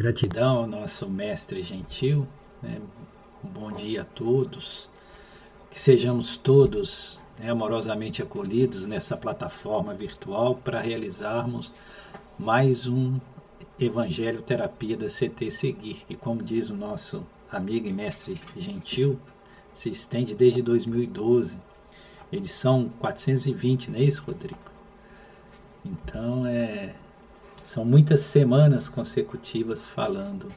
Gratidão ao nosso mestre gentil. Né? Um bom dia a todos. Que sejamos todos né, amorosamente acolhidos nessa plataforma virtual para realizarmos mais um Evangelho Terapia da CT Seguir, que, como diz o nosso amigo e mestre gentil, se estende desde 2012, edição 420, não é isso, Rodrigo? Então, é, são muitas semanas consecutivas falando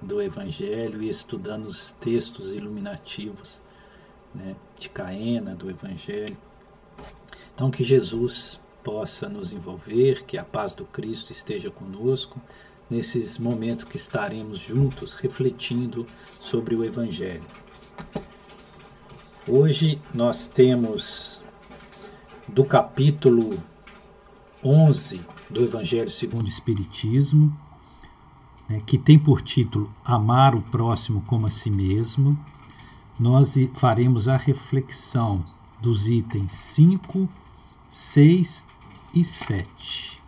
do Evangelho e estudando os textos iluminativos né, de Caena, do Evangelho. Então, que Jesus possa nos envolver, que a paz do Cristo esteja conosco nesses momentos que estaremos juntos refletindo sobre o Evangelho. Hoje nós temos do capítulo 11 do Evangelho segundo o Espiritismo, né, que tem por título Amar o próximo como a si mesmo, nós faremos a reflexão dos itens 5, 6 e 7.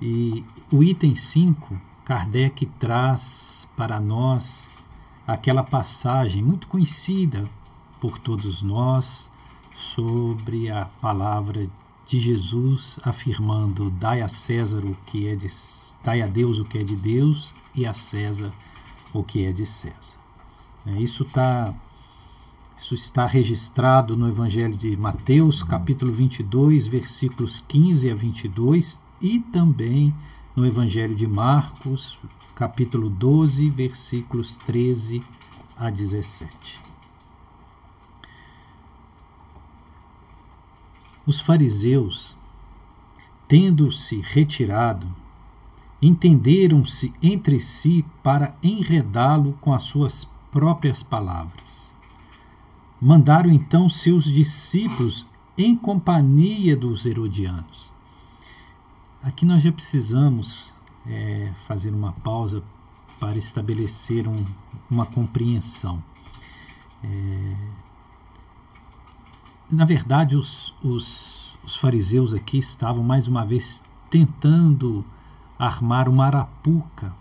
E o item 5, Kardec traz para nós aquela passagem muito conhecida por todos nós sobre a palavra de Jesus afirmando: dai a César o que é de dai a Deus o que é de Deus e a César o que é de César. É, isso está isso está registrado no Evangelho de Mateus, capítulo 22, versículos 15 a 22, e também no Evangelho de Marcos, capítulo 12, versículos 13 a 17. Os fariseus, tendo-se retirado, entenderam-se entre si para enredá-lo com as suas próprias palavras. Mandaram então seus discípulos em companhia dos herodianos. Aqui nós já precisamos é, fazer uma pausa para estabelecer um, uma compreensão. É, na verdade, os, os, os fariseus aqui estavam mais uma vez tentando armar uma arapuca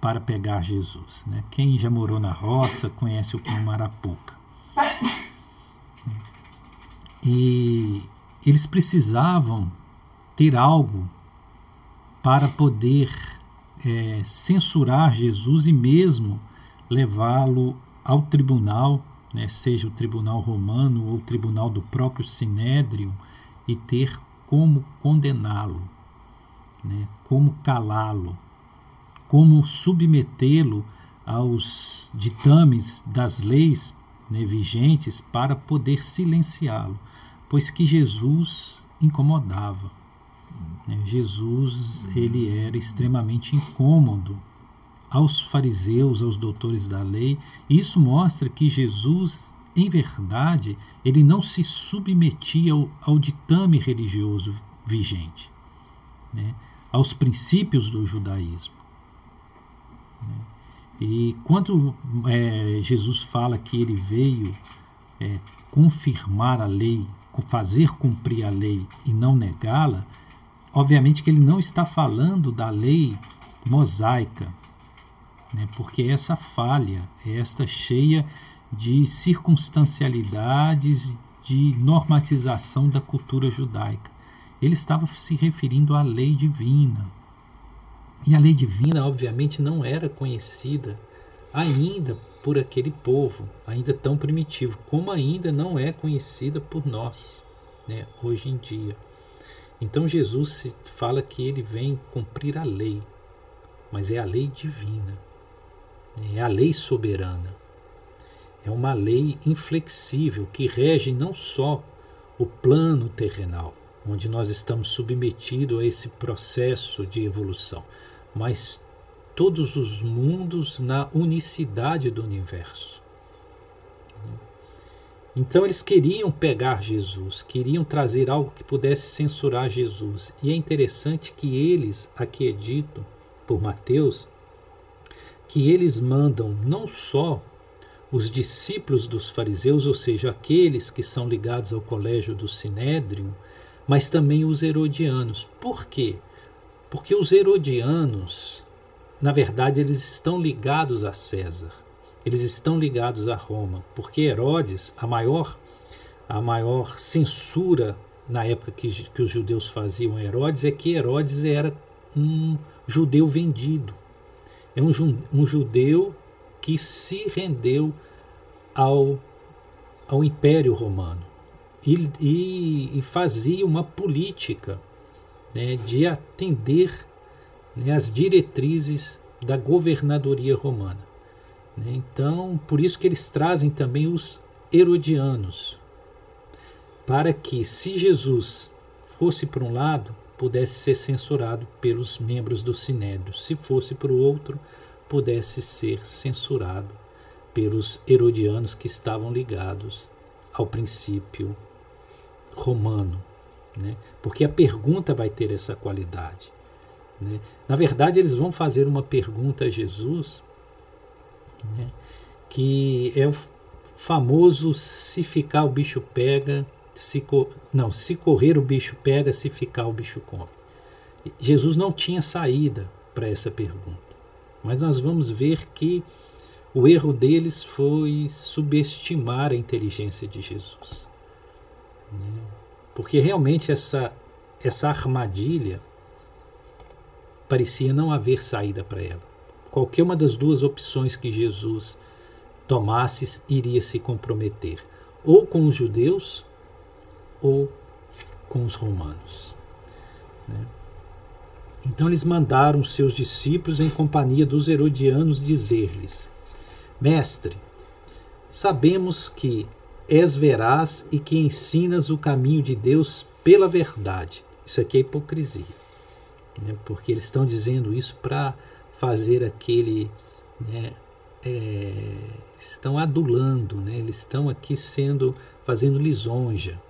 para pegar Jesus. Né? Quem já morou na roça conhece o que é uma arapuca. E eles precisavam ter algo para poder é, censurar Jesus e mesmo levá-lo ao tribunal né, seja o tribunal romano ou o tribunal do próprio Sinédrio, e ter como condená-lo, né, como calá-lo, como submetê-lo aos ditames das leis né, vigentes para poder silenciá-lo, pois que Jesus incomodava. Né, Jesus ele era extremamente incômodo aos fariseus, aos doutores da lei. Isso mostra que Jesus, em verdade, ele não se submetia ao, ao ditame religioso vigente, né? aos princípios do judaísmo. Né? E quando é, Jesus fala que ele veio é, confirmar a lei, fazer cumprir a lei e não negá-la, obviamente que ele não está falando da lei mosaica, né? porque essa falha, esta cheia de circunstancialidades, de normatização da cultura judaica. Ele estava se referindo à lei divina. E a lei divina, obviamente, não era conhecida ainda por aquele povo, ainda tão primitivo, como ainda não é conhecida por nós, né, hoje em dia. Então Jesus fala que ele vem cumprir a lei, mas é a lei divina. É a lei soberana. É uma lei inflexível que rege não só o plano terrenal, onde nós estamos submetidos a esse processo de evolução, mas todos os mundos na unicidade do universo. Então eles queriam pegar Jesus, queriam trazer algo que pudesse censurar Jesus. E é interessante que eles, aqui é dito por Mateus, que eles mandam não só os discípulos dos fariseus, ou seja, aqueles que são ligados ao colégio do Sinédrio, mas também os herodianos. Por quê? Porque os herodianos, na verdade, eles estão ligados a César. Eles estão ligados a Roma, porque Herodes, a maior a maior censura na época que, que os judeus faziam a Herodes é que Herodes era um judeu vendido. É um, um judeu que se rendeu ao, ao Império Romano e, e, e fazia uma política né, de atender né, as diretrizes da governadoria romana. Né? Então, por isso que eles trazem também os herodianos, para que, se Jesus fosse para um lado, pudesse ser censurado pelos membros do Sinédrio, se fosse para o outro, pudesse ser censurado pelos herodianos que estavam ligados ao princípio romano. Né? Porque a pergunta vai ter essa qualidade. Né? Na verdade, eles vão fazer uma pergunta a Jesus, né? que é o famoso se ficar o bicho pega, se não, se correr o bicho pega, se ficar o bicho come. Jesus não tinha saída para essa pergunta. Mas nós vamos ver que o erro deles foi subestimar a inteligência de Jesus. Né? Porque realmente essa, essa armadilha parecia não haver saída para ela. Qualquer uma das duas opções que Jesus tomasse iria se comprometer, ou com os judeus ou com os romanos. Né? Então eles mandaram seus discípulos em companhia dos herodianos dizer-lhes: Mestre, sabemos que és veraz e que ensinas o caminho de Deus pela verdade. Isso aqui é hipocrisia, né? porque eles estão dizendo isso para fazer aquele. Né, é, estão adulando, né? eles estão aqui sendo fazendo lisonja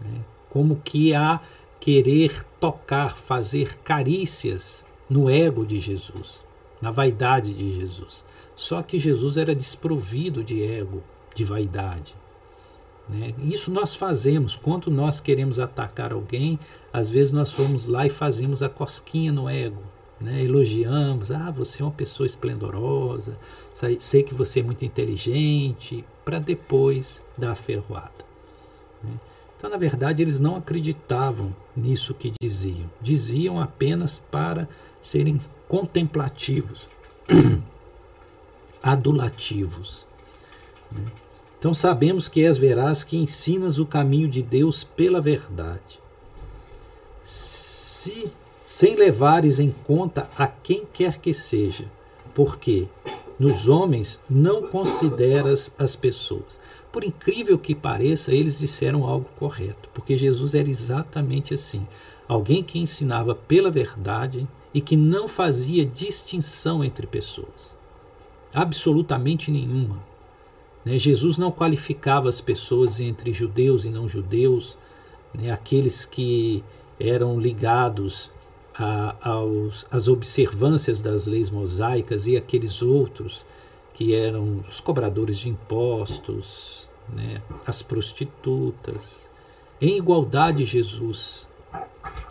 né? como que a querer tocar, fazer carícias no ego de Jesus, na vaidade de Jesus. Só que Jesus era desprovido de ego, de vaidade. Né? Isso nós fazemos. Quando nós queremos atacar alguém, às vezes nós vamos lá e fazemos a cosquinha no ego. Né? Elogiamos, ah, você é uma pessoa esplendorosa, sei que você é muito inteligente, para depois dar a ferroada. Né? Então, na verdade, eles não acreditavam nisso que diziam. Diziam apenas para serem contemplativos, adulativos. Né? Então, sabemos que és veraz que ensinas o caminho de Deus pela verdade. Se, sem levares em conta a quem quer que seja, porque nos homens não consideras as pessoas. Por incrível que pareça, eles disseram algo correto, porque Jesus era exatamente assim. Alguém que ensinava pela verdade e que não fazia distinção entre pessoas. Absolutamente nenhuma. Né? Jesus não qualificava as pessoas entre judeus e não judeus, né? aqueles que eram ligados às observâncias das leis mosaicas e aqueles outros que eram os cobradores de impostos, né, as prostitutas. Em igualdade, Jesus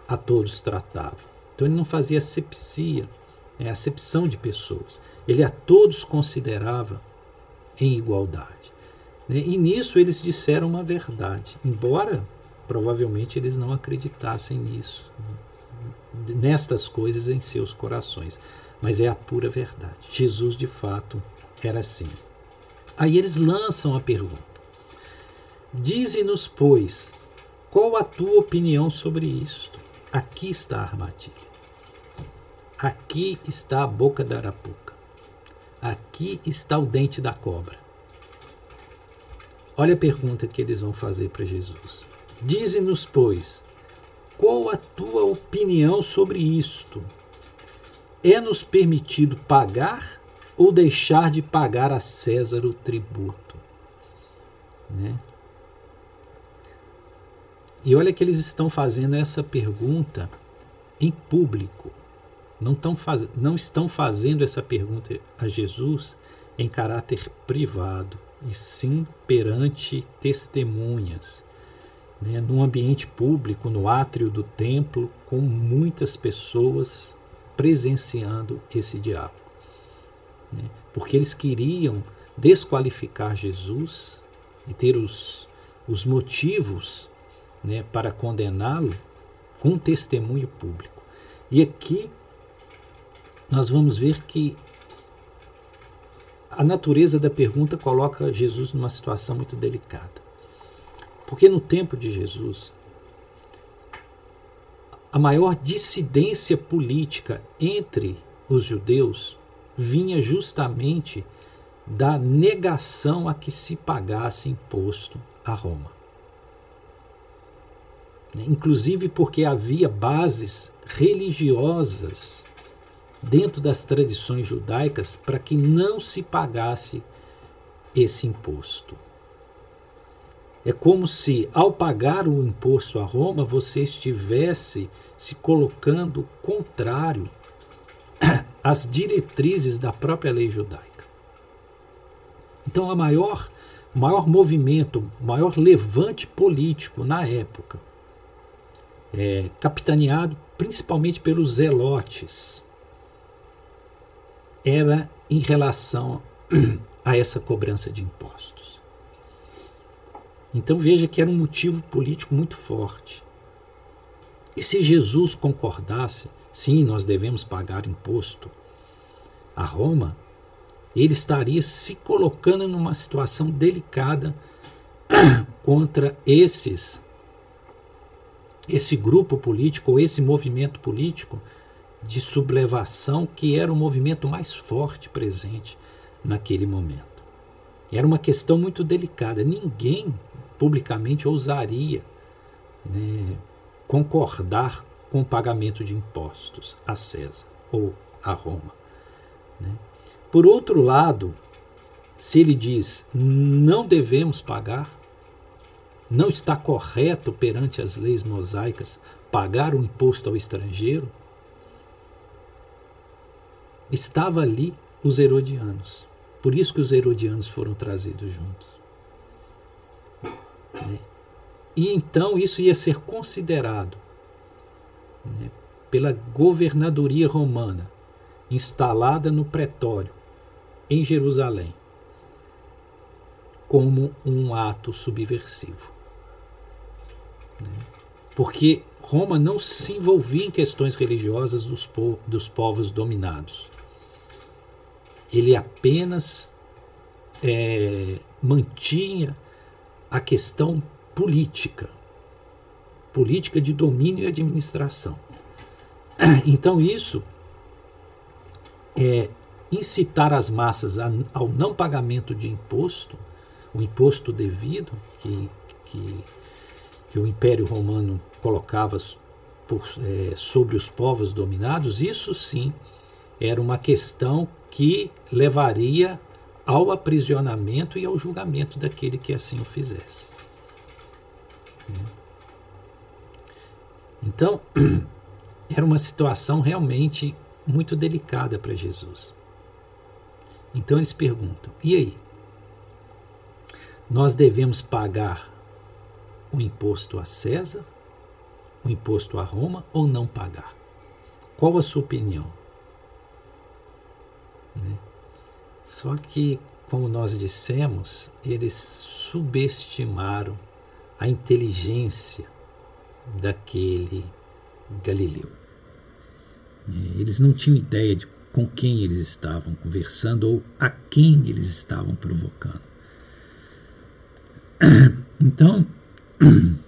a todos tratava. Então ele não fazia asepsia, né, acepção de pessoas. Ele a todos considerava em igualdade. Né? E nisso eles disseram uma verdade, embora provavelmente eles não acreditassem nisso, nestas coisas em seus corações. Mas é a pura verdade. Jesus, de fato, era assim. Aí eles lançam a pergunta: Dize-nos, pois, qual a tua opinião sobre isto? Aqui está a armadilha. Aqui está a boca da arapuca. Aqui está o dente da cobra. Olha a pergunta que eles vão fazer para Jesus. Dize-nos, pois, qual a tua opinião sobre isto? É-nos permitido pagar ou deixar de pagar a César o tributo? Né? E olha que eles estão fazendo essa pergunta em público. Não, estão faz... não estão fazendo essa pergunta a Jesus em caráter privado, e sim perante testemunhas. né, num ambiente público, no átrio do templo, com muitas pessoas presenciando esse diálogo. Né, porque eles queriam desqualificar Jesus e ter os, os motivos né, para condená-lo com testemunho público. E aqui nós vamos ver que a natureza da pergunta coloca Jesus numa situação muito delicada. Porque no tempo de Jesus, a maior dissidência política entre os judeus vinha justamente da negação a que se pagasse imposto a Roma. Inclusive porque havia bases religiosas dentro das tradições judaicas para que não se pagasse esse imposto. É como se, ao pagar o imposto a Roma, você estivesse se colocando contrário às diretrizes da própria lei judaica. Então, a maior, maior movimento, maior levante político na época, é, capitaneado principalmente pelos zelotes, era em relação a essa cobrança de impostos. Então veja que era um motivo político muito forte. E se Jesus concordasse, sim, nós devemos pagar imposto a Roma, ele estaria se colocando numa situação delicada contra esses esse grupo político ou esse movimento político de sublevação que era o movimento mais forte presente naquele momento. Era uma questão muito delicada. Ninguém publicamente ousaria né, concordar com o pagamento de impostos a César ou a Roma. Né? Por outro lado, se ele diz não devemos pagar, não está correto perante as leis mosaicas pagar o imposto ao estrangeiro, estava ali os herodianos. Por isso que os herodianos foram trazidos juntos. Né? E então isso ia ser considerado né, pela governadoria romana, instalada no pretório, em Jerusalém, como um ato subversivo. Né? Porque Roma não se envolvia em questões religiosas dos, po dos povos dominados ele apenas é, mantinha a questão política, política de domínio e administração. Então, isso é incitar as massas ao não pagamento de imposto, o imposto devido que, que, que o Império Romano colocava por, é, sobre os povos dominados, isso sim era uma questão que levaria ao aprisionamento e ao julgamento daquele que assim o fizesse. Então, era uma situação realmente muito delicada para Jesus. Então eles perguntam: e aí? Nós devemos pagar o imposto a César, o imposto a Roma ou não pagar? Qual a sua opinião? Né? Só que, como nós dissemos, eles subestimaram a inteligência daquele Galileu. É, eles não tinham ideia de com quem eles estavam conversando ou a quem eles estavam provocando. Então,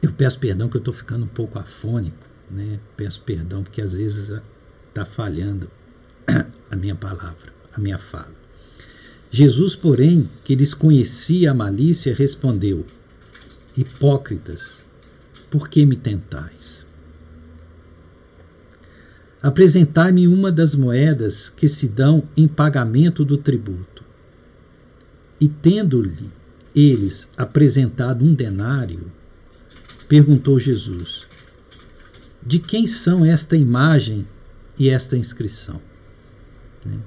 eu peço perdão que eu estou ficando um pouco afônico, né? peço perdão porque às vezes está falhando a minha palavra, a minha fala. Jesus, porém, que desconhecia a malícia, respondeu: Hipócritas, por que me tentais? Apresentai-me uma das moedas que se dão em pagamento do tributo. E tendo-lhe eles apresentado um denário, perguntou Jesus: De quem são esta imagem e esta inscrição? Né?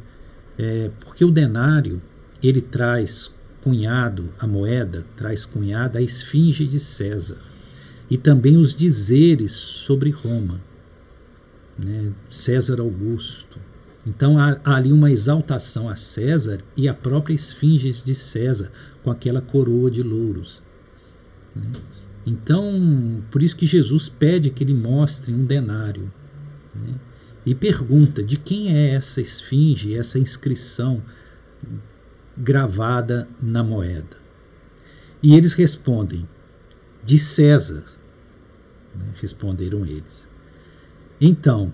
É, porque o denário ele traz cunhado, a moeda traz cunhado a esfinge de César e também os dizeres sobre Roma, né? César Augusto. Então há, há, ali uma exaltação a César e a própria esfinge de César com aquela coroa de louros. Né? Então, por isso que Jesus pede que ele mostre um denário né? e pergunta de quem é essa esfinge, essa inscrição gravada na moeda. E eles respondem: De César. Responderam eles. Então,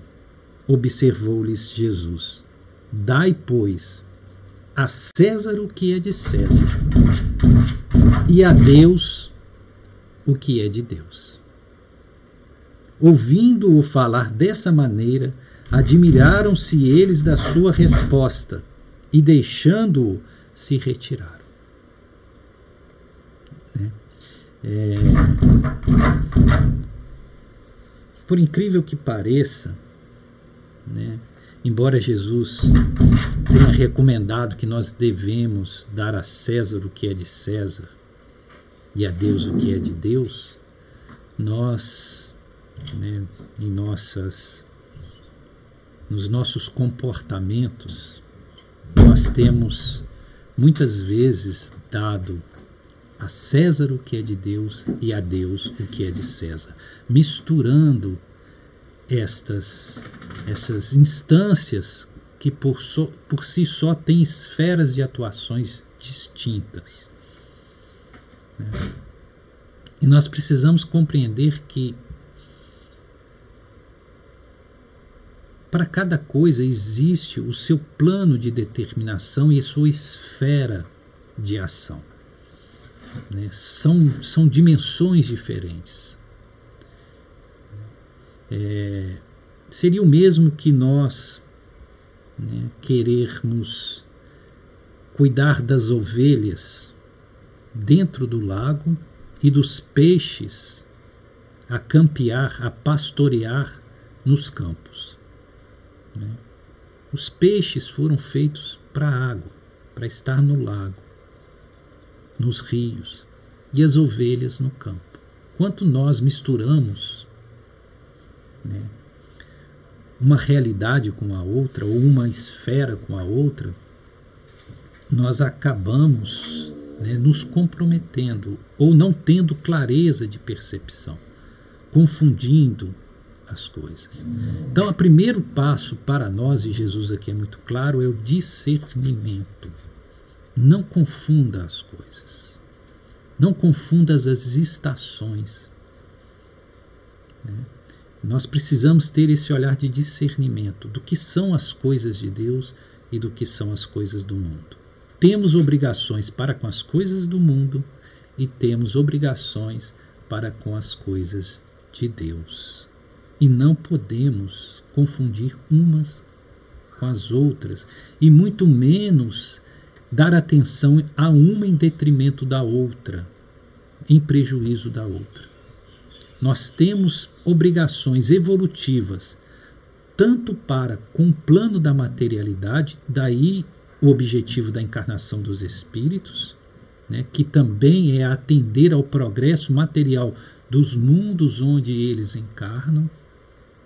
observou-lhes Jesus: Dai, pois, a César o que é de César, e a Deus o que é de Deus. Ouvindo-o falar dessa maneira, admiraram-se eles da sua resposta e, deixando-o, se retiraram. Né? É... Por incrível que pareça, né, embora Jesus tenha recomendado que nós devemos dar a César o que é de César e a Deus o que é de Deus, nós, né, em nossas, nos nossos comportamentos, nós temos muitas vezes dado a César o que é de Deus e a Deus o que é de César, misturando estas essas instâncias que por, so, por si só têm esferas de atuações distintas. Né? E nós precisamos compreender que para cada coisa existe o seu plano de determinação e sua esfera de ação. Né? São, são dimensões diferentes. É, seria o mesmo que nós né, querermos cuidar das ovelhas dentro do lago e dos peixes a campear, a pastorear nos campos. Né? Os peixes foram feitos para a água, para estar no lago, nos rios, e as ovelhas no campo. Quanto nós misturamos né, uma realidade com a outra, ou uma esfera com a outra, nós acabamos né, nos comprometendo ou não tendo clareza de percepção, confundindo as coisas. Então, o primeiro passo para nós, e Jesus aqui é muito claro, é o discernimento. Não confunda as coisas. Não confunda as estações. Né? Nós precisamos ter esse olhar de discernimento do que são as coisas de Deus e do que são as coisas do mundo. Temos obrigações para com as coisas do mundo e temos obrigações para com as coisas de Deus. E não podemos confundir umas com as outras, e muito menos dar atenção a uma em detrimento da outra, em prejuízo da outra. Nós temos obrigações evolutivas, tanto para com o plano da materialidade, daí o objetivo da encarnação dos espíritos, né, que também é atender ao progresso material dos mundos onde eles encarnam.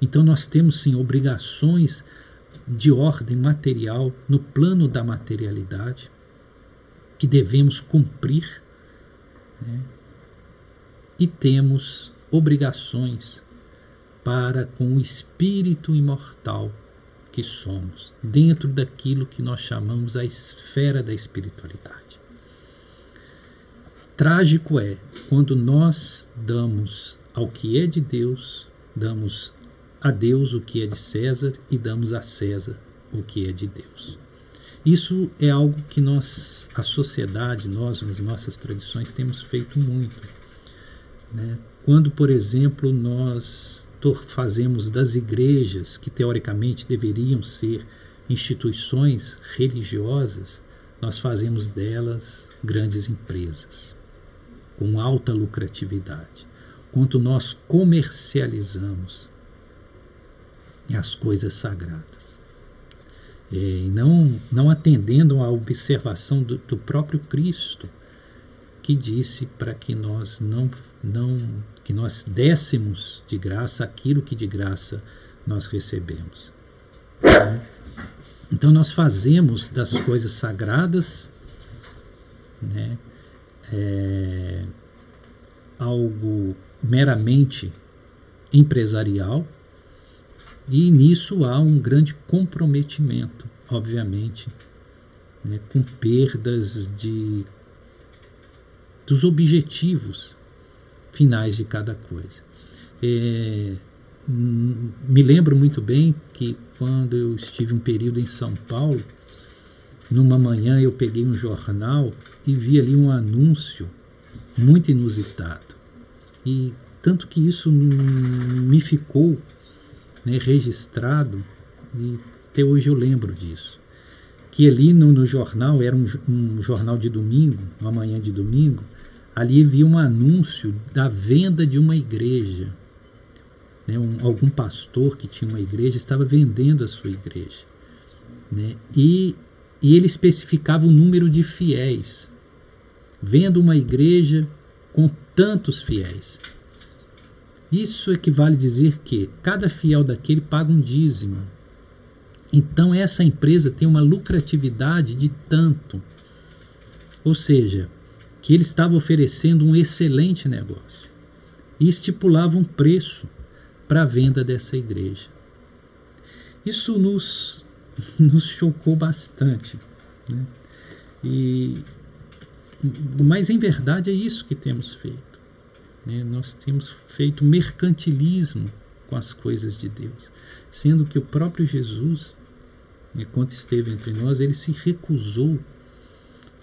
Então, nós temos sim obrigações de ordem material no plano da materialidade que devemos cumprir né, e temos obrigações para com o espírito imortal que somos, dentro daquilo que nós chamamos a esfera da espiritualidade. Trágico é quando nós damos ao que é de Deus, damos a Deus o que é de César e damos a César o que é de Deus. Isso é algo que nós, a sociedade, nós, nas nossas tradições, temos feito muito. Né? Quando, por exemplo, nós fazemos das igrejas, que teoricamente deveriam ser instituições religiosas, nós fazemos delas grandes empresas, com alta lucratividade. Quanto nós comercializamos as coisas sagradas. é, não, não atendendo à observação do, do próprio Cristo, que disse para que nós não, não que nós dessemos de graça aquilo que de graça nós recebemos. Então nós fazemos das coisas sagradas né, é, algo meramente empresarial e nisso há um grande comprometimento, obviamente, né, com perdas de dos objetivos finais de cada coisa. É, me lembro muito bem que quando eu estive um período em São Paulo, numa manhã eu peguei um jornal e vi ali um anúncio muito inusitado. E tanto que isso me ficou né, registrado e até hoje eu lembro disso. Que ali no, no jornal, era um, um jornal de domingo, uma manhã de domingo, ali havia um anúncio da venda de uma igreja. Né, um, algum pastor que tinha uma igreja estava vendendo a sua igreja. Né, e, e ele especificava o número de fiéis. Vendo uma igreja com tantos fiéis. Isso equivale a dizer que cada fiel daquele paga um dízimo. Então essa empresa tem uma lucratividade de tanto. Ou seja, que ele estava oferecendo um excelente negócio e estipulava um preço para a venda dessa igreja. Isso nos, nos chocou bastante. Né? E, mas em verdade é isso que temos feito. Né? Nós temos feito mercantilismo com as coisas de Deus, sendo que o próprio Jesus, né, quando esteve entre nós, ele se recusou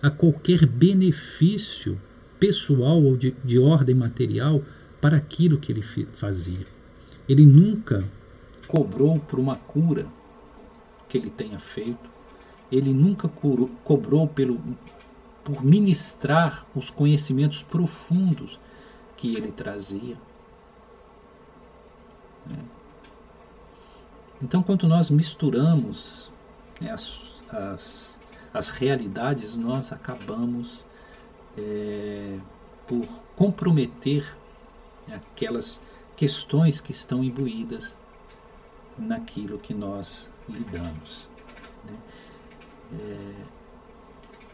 a qualquer benefício pessoal ou de, de ordem material para aquilo que ele fazia. Ele nunca cobrou por uma cura que ele tenha feito, ele nunca curou, cobrou pelo, por ministrar os conhecimentos profundos que ele trazia. Né? Então, quando nós misturamos né, as, as as realidades, nós acabamos é, por comprometer aquelas questões que estão imbuídas naquilo que nós lidamos. Né? É,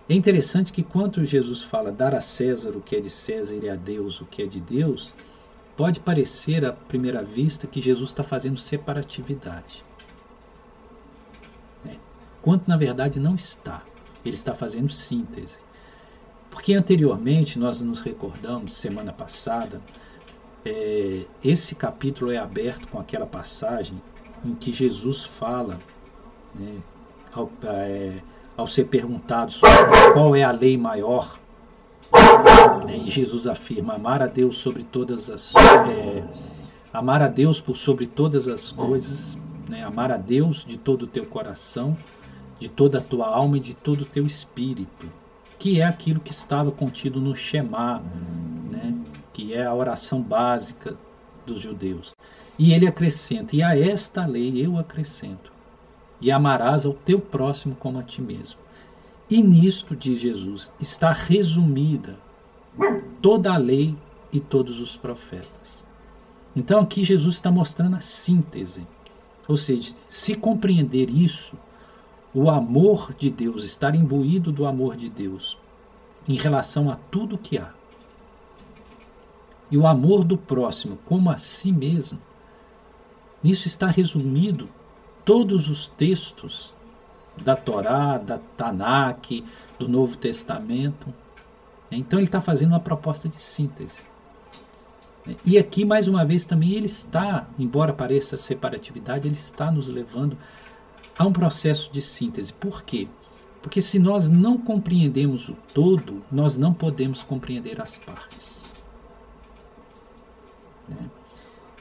é interessante que quando Jesus fala dar a César o que é de César e a Deus o que é de Deus, pode parecer à primeira vista que Jesus está fazendo separatividade quanto na verdade não está. Ele está fazendo síntese. Porque anteriormente, nós nos recordamos, semana passada, é, esse capítulo é aberto com aquela passagem em que Jesus fala, né, ao, é, ao, ser perguntado sobre qual é a lei maior, né, e Jesus afirma: amar a Deus sobre todas as. É, amar a Deus por sobre todas as coisas, né, amar a Deus de todo o teu coração, de toda a tua alma e de todo o teu espírito, que é aquilo que estava contido no Shema, né? que é a oração básica dos judeus. E ele acrescenta: E a esta lei eu acrescento, e amarás ao teu próximo como a ti mesmo. E nisto, diz Jesus, está resumida toda a lei e todos os profetas. Então aqui Jesus está mostrando a síntese. Ou seja, se compreender isso, o amor de Deus, estar imbuído do amor de Deus em relação a tudo que há. E o amor do próximo como a si mesmo. Nisso está resumido todos os textos da Torá, da Tanakh, do Novo Testamento. Então ele está fazendo uma proposta de síntese. E aqui, mais uma vez, também ele está, embora pareça separatividade, ele está nos levando há um processo de síntese. Por quê? Porque se nós não compreendemos o todo, nós não podemos compreender as partes. Né?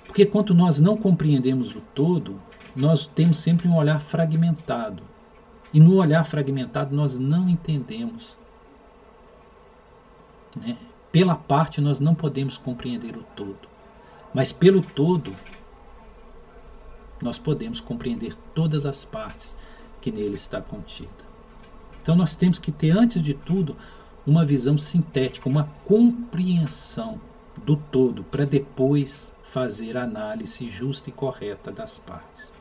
Porque quando nós não compreendemos o todo, nós temos sempre um olhar fragmentado. E no olhar fragmentado nós não entendemos. Né? Pela parte nós não podemos compreender o todo. Mas pelo todo nós podemos compreender todas as partes que nele está contida. Então nós temos que ter, antes de tudo, uma visão sintética, uma compreensão do todo, para depois fazer a análise justa e correta das partes.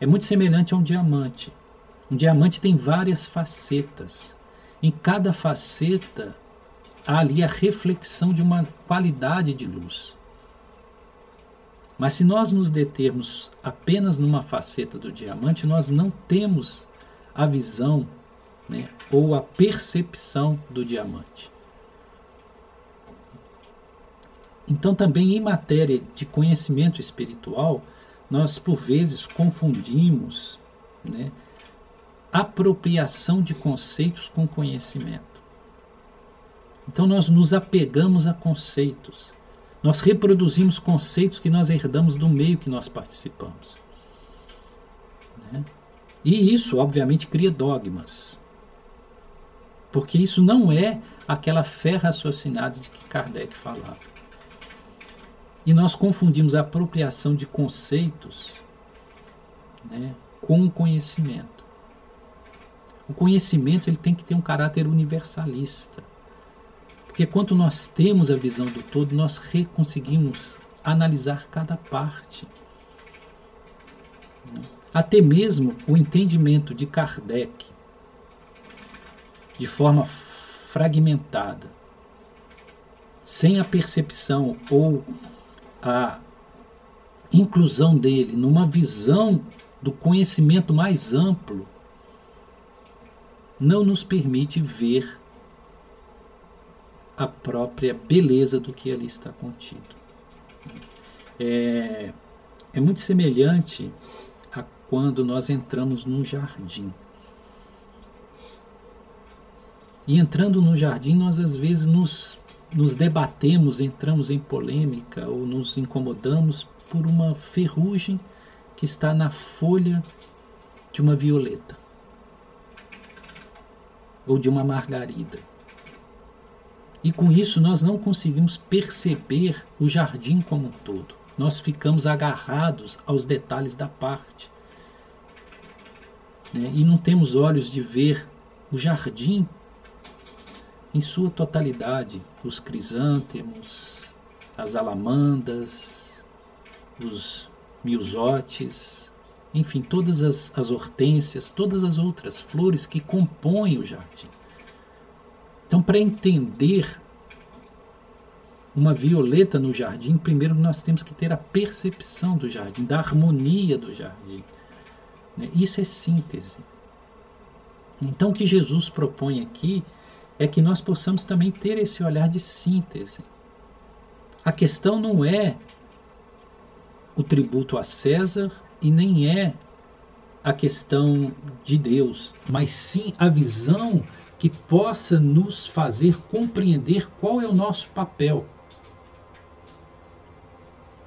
É muito semelhante a um diamante. Um diamante tem várias facetas. Em cada faceta há ali a reflexão de uma qualidade de luz. Mas se nós nos determos apenas numa faceta do diamante, nós não temos a visão né, ou a percepção do diamante. Então, também em matéria de conhecimento espiritual, nós por vezes confundimos né, apropriação de conceitos com conhecimento. Então, nós nos apegamos a conceitos. Nós reproduzimos conceitos que nós herdamos do meio que nós participamos. Né? E isso, obviamente, cria dogmas. Porque isso não é aquela fé raciocinada de que Kardec falava. E nós confundimos a apropriação de conceitos né, com o conhecimento. O conhecimento ele tem que ter um caráter universalista. Porque quando nós temos a visão do todo, nós conseguimos analisar cada parte. Até mesmo o entendimento de Kardec de forma fragmentada, sem a percepção ou a inclusão dele numa visão do conhecimento mais amplo, não nos permite ver a própria beleza do que ali está contido. É, é muito semelhante a quando nós entramos num jardim. E entrando no jardim, nós às vezes nos, nos debatemos, entramos em polêmica ou nos incomodamos por uma ferrugem que está na folha de uma violeta ou de uma margarida. E com isso nós não conseguimos perceber o jardim como um todo. Nós ficamos agarrados aos detalhes da parte. Né? E não temos olhos de ver o jardim em sua totalidade, os crisântemos, as alamandas, os miusotes, enfim, todas as, as hortênsias, todas as outras flores que compõem o jardim. Então, para entender uma violeta no jardim, primeiro nós temos que ter a percepção do jardim, da harmonia do jardim. Né? Isso é síntese. Então, o que Jesus propõe aqui é que nós possamos também ter esse olhar de síntese. A questão não é o tributo a César e nem é a questão de Deus, mas sim a visão que possa nos fazer compreender qual é o nosso papel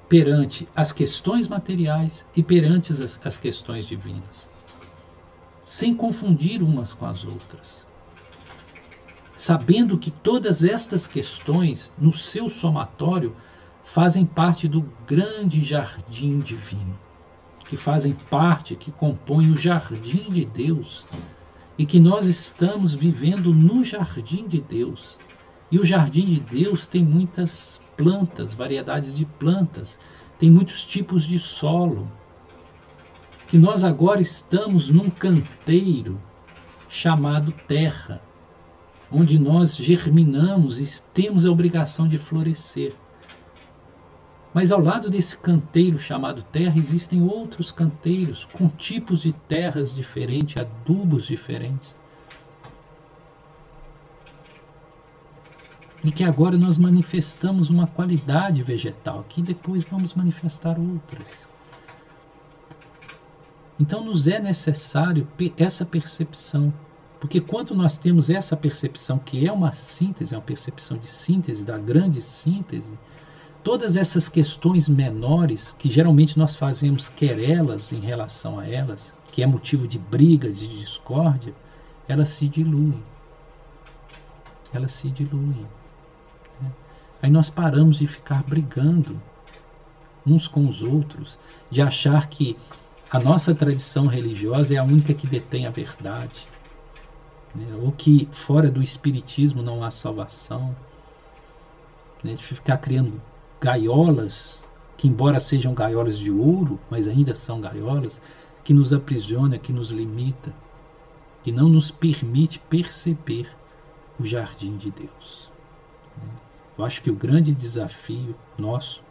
perante as questões materiais e perante as, as questões divinas, sem confundir umas com as outras sabendo que todas estas questões, no seu somatório, fazem parte do grande jardim divino, que fazem parte, que compõem o jardim de Deus, e que nós estamos vivendo no jardim de Deus. E o jardim de Deus tem muitas plantas, variedades de plantas, tem muitos tipos de solo. Que nós agora estamos num canteiro chamado terra onde nós germinamos e temos a obrigação de florescer. Mas ao lado desse canteiro chamado terra existem outros canteiros com tipos de terras diferentes, adubos diferentes. E que agora nós manifestamos uma qualidade vegetal, que depois vamos manifestar outras. Então nos é necessário essa percepção porque quando nós temos essa percepção, que é uma síntese, é uma percepção de síntese, da grande síntese, todas essas questões menores, que geralmente nós fazemos querelas em relação a elas, que é motivo de briga, de discórdia, elas se diluem. Elas se diluem. Né? Aí nós paramos de ficar brigando uns com os outros, de achar que a nossa tradição religiosa é a única que detém a verdade, né? ou que fora do espiritismo não há salvação, né? de ficar criando gaiolas que embora sejam gaiolas de ouro, mas ainda são gaiolas, que nos aprisiona, que nos limita, que não nos permite perceber o jardim de Deus. Eu acho que o grande desafio nosso,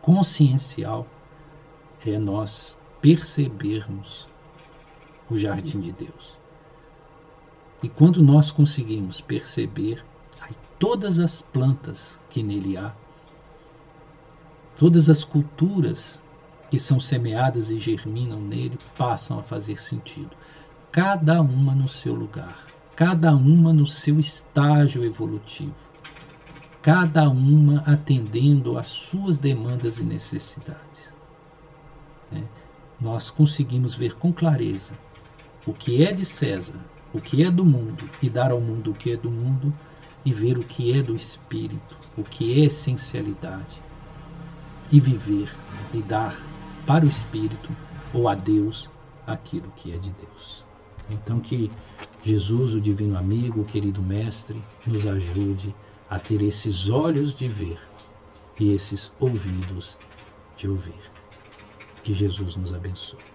consciencial, é nós percebermos o jardim de Deus. E quando nós conseguimos perceber todas as plantas que nele há, Todas as culturas que são semeadas e germinam nele passam a fazer sentido. Cada uma no seu lugar, cada uma no seu estágio evolutivo, cada uma atendendo às suas demandas e necessidades. Né? Nós conseguimos ver com clareza o que é de César, o que é do mundo, e dar ao mundo o que é do mundo, e ver o que é do espírito, o que é essencialidade e viver e dar para o Espírito ou a Deus aquilo que é de Deus. Então, que Jesus, o Divino Amigo, o querido Mestre, nos ajude a ter esses olhos de ver e esses ouvidos de ouvir. Que Jesus nos abençoe.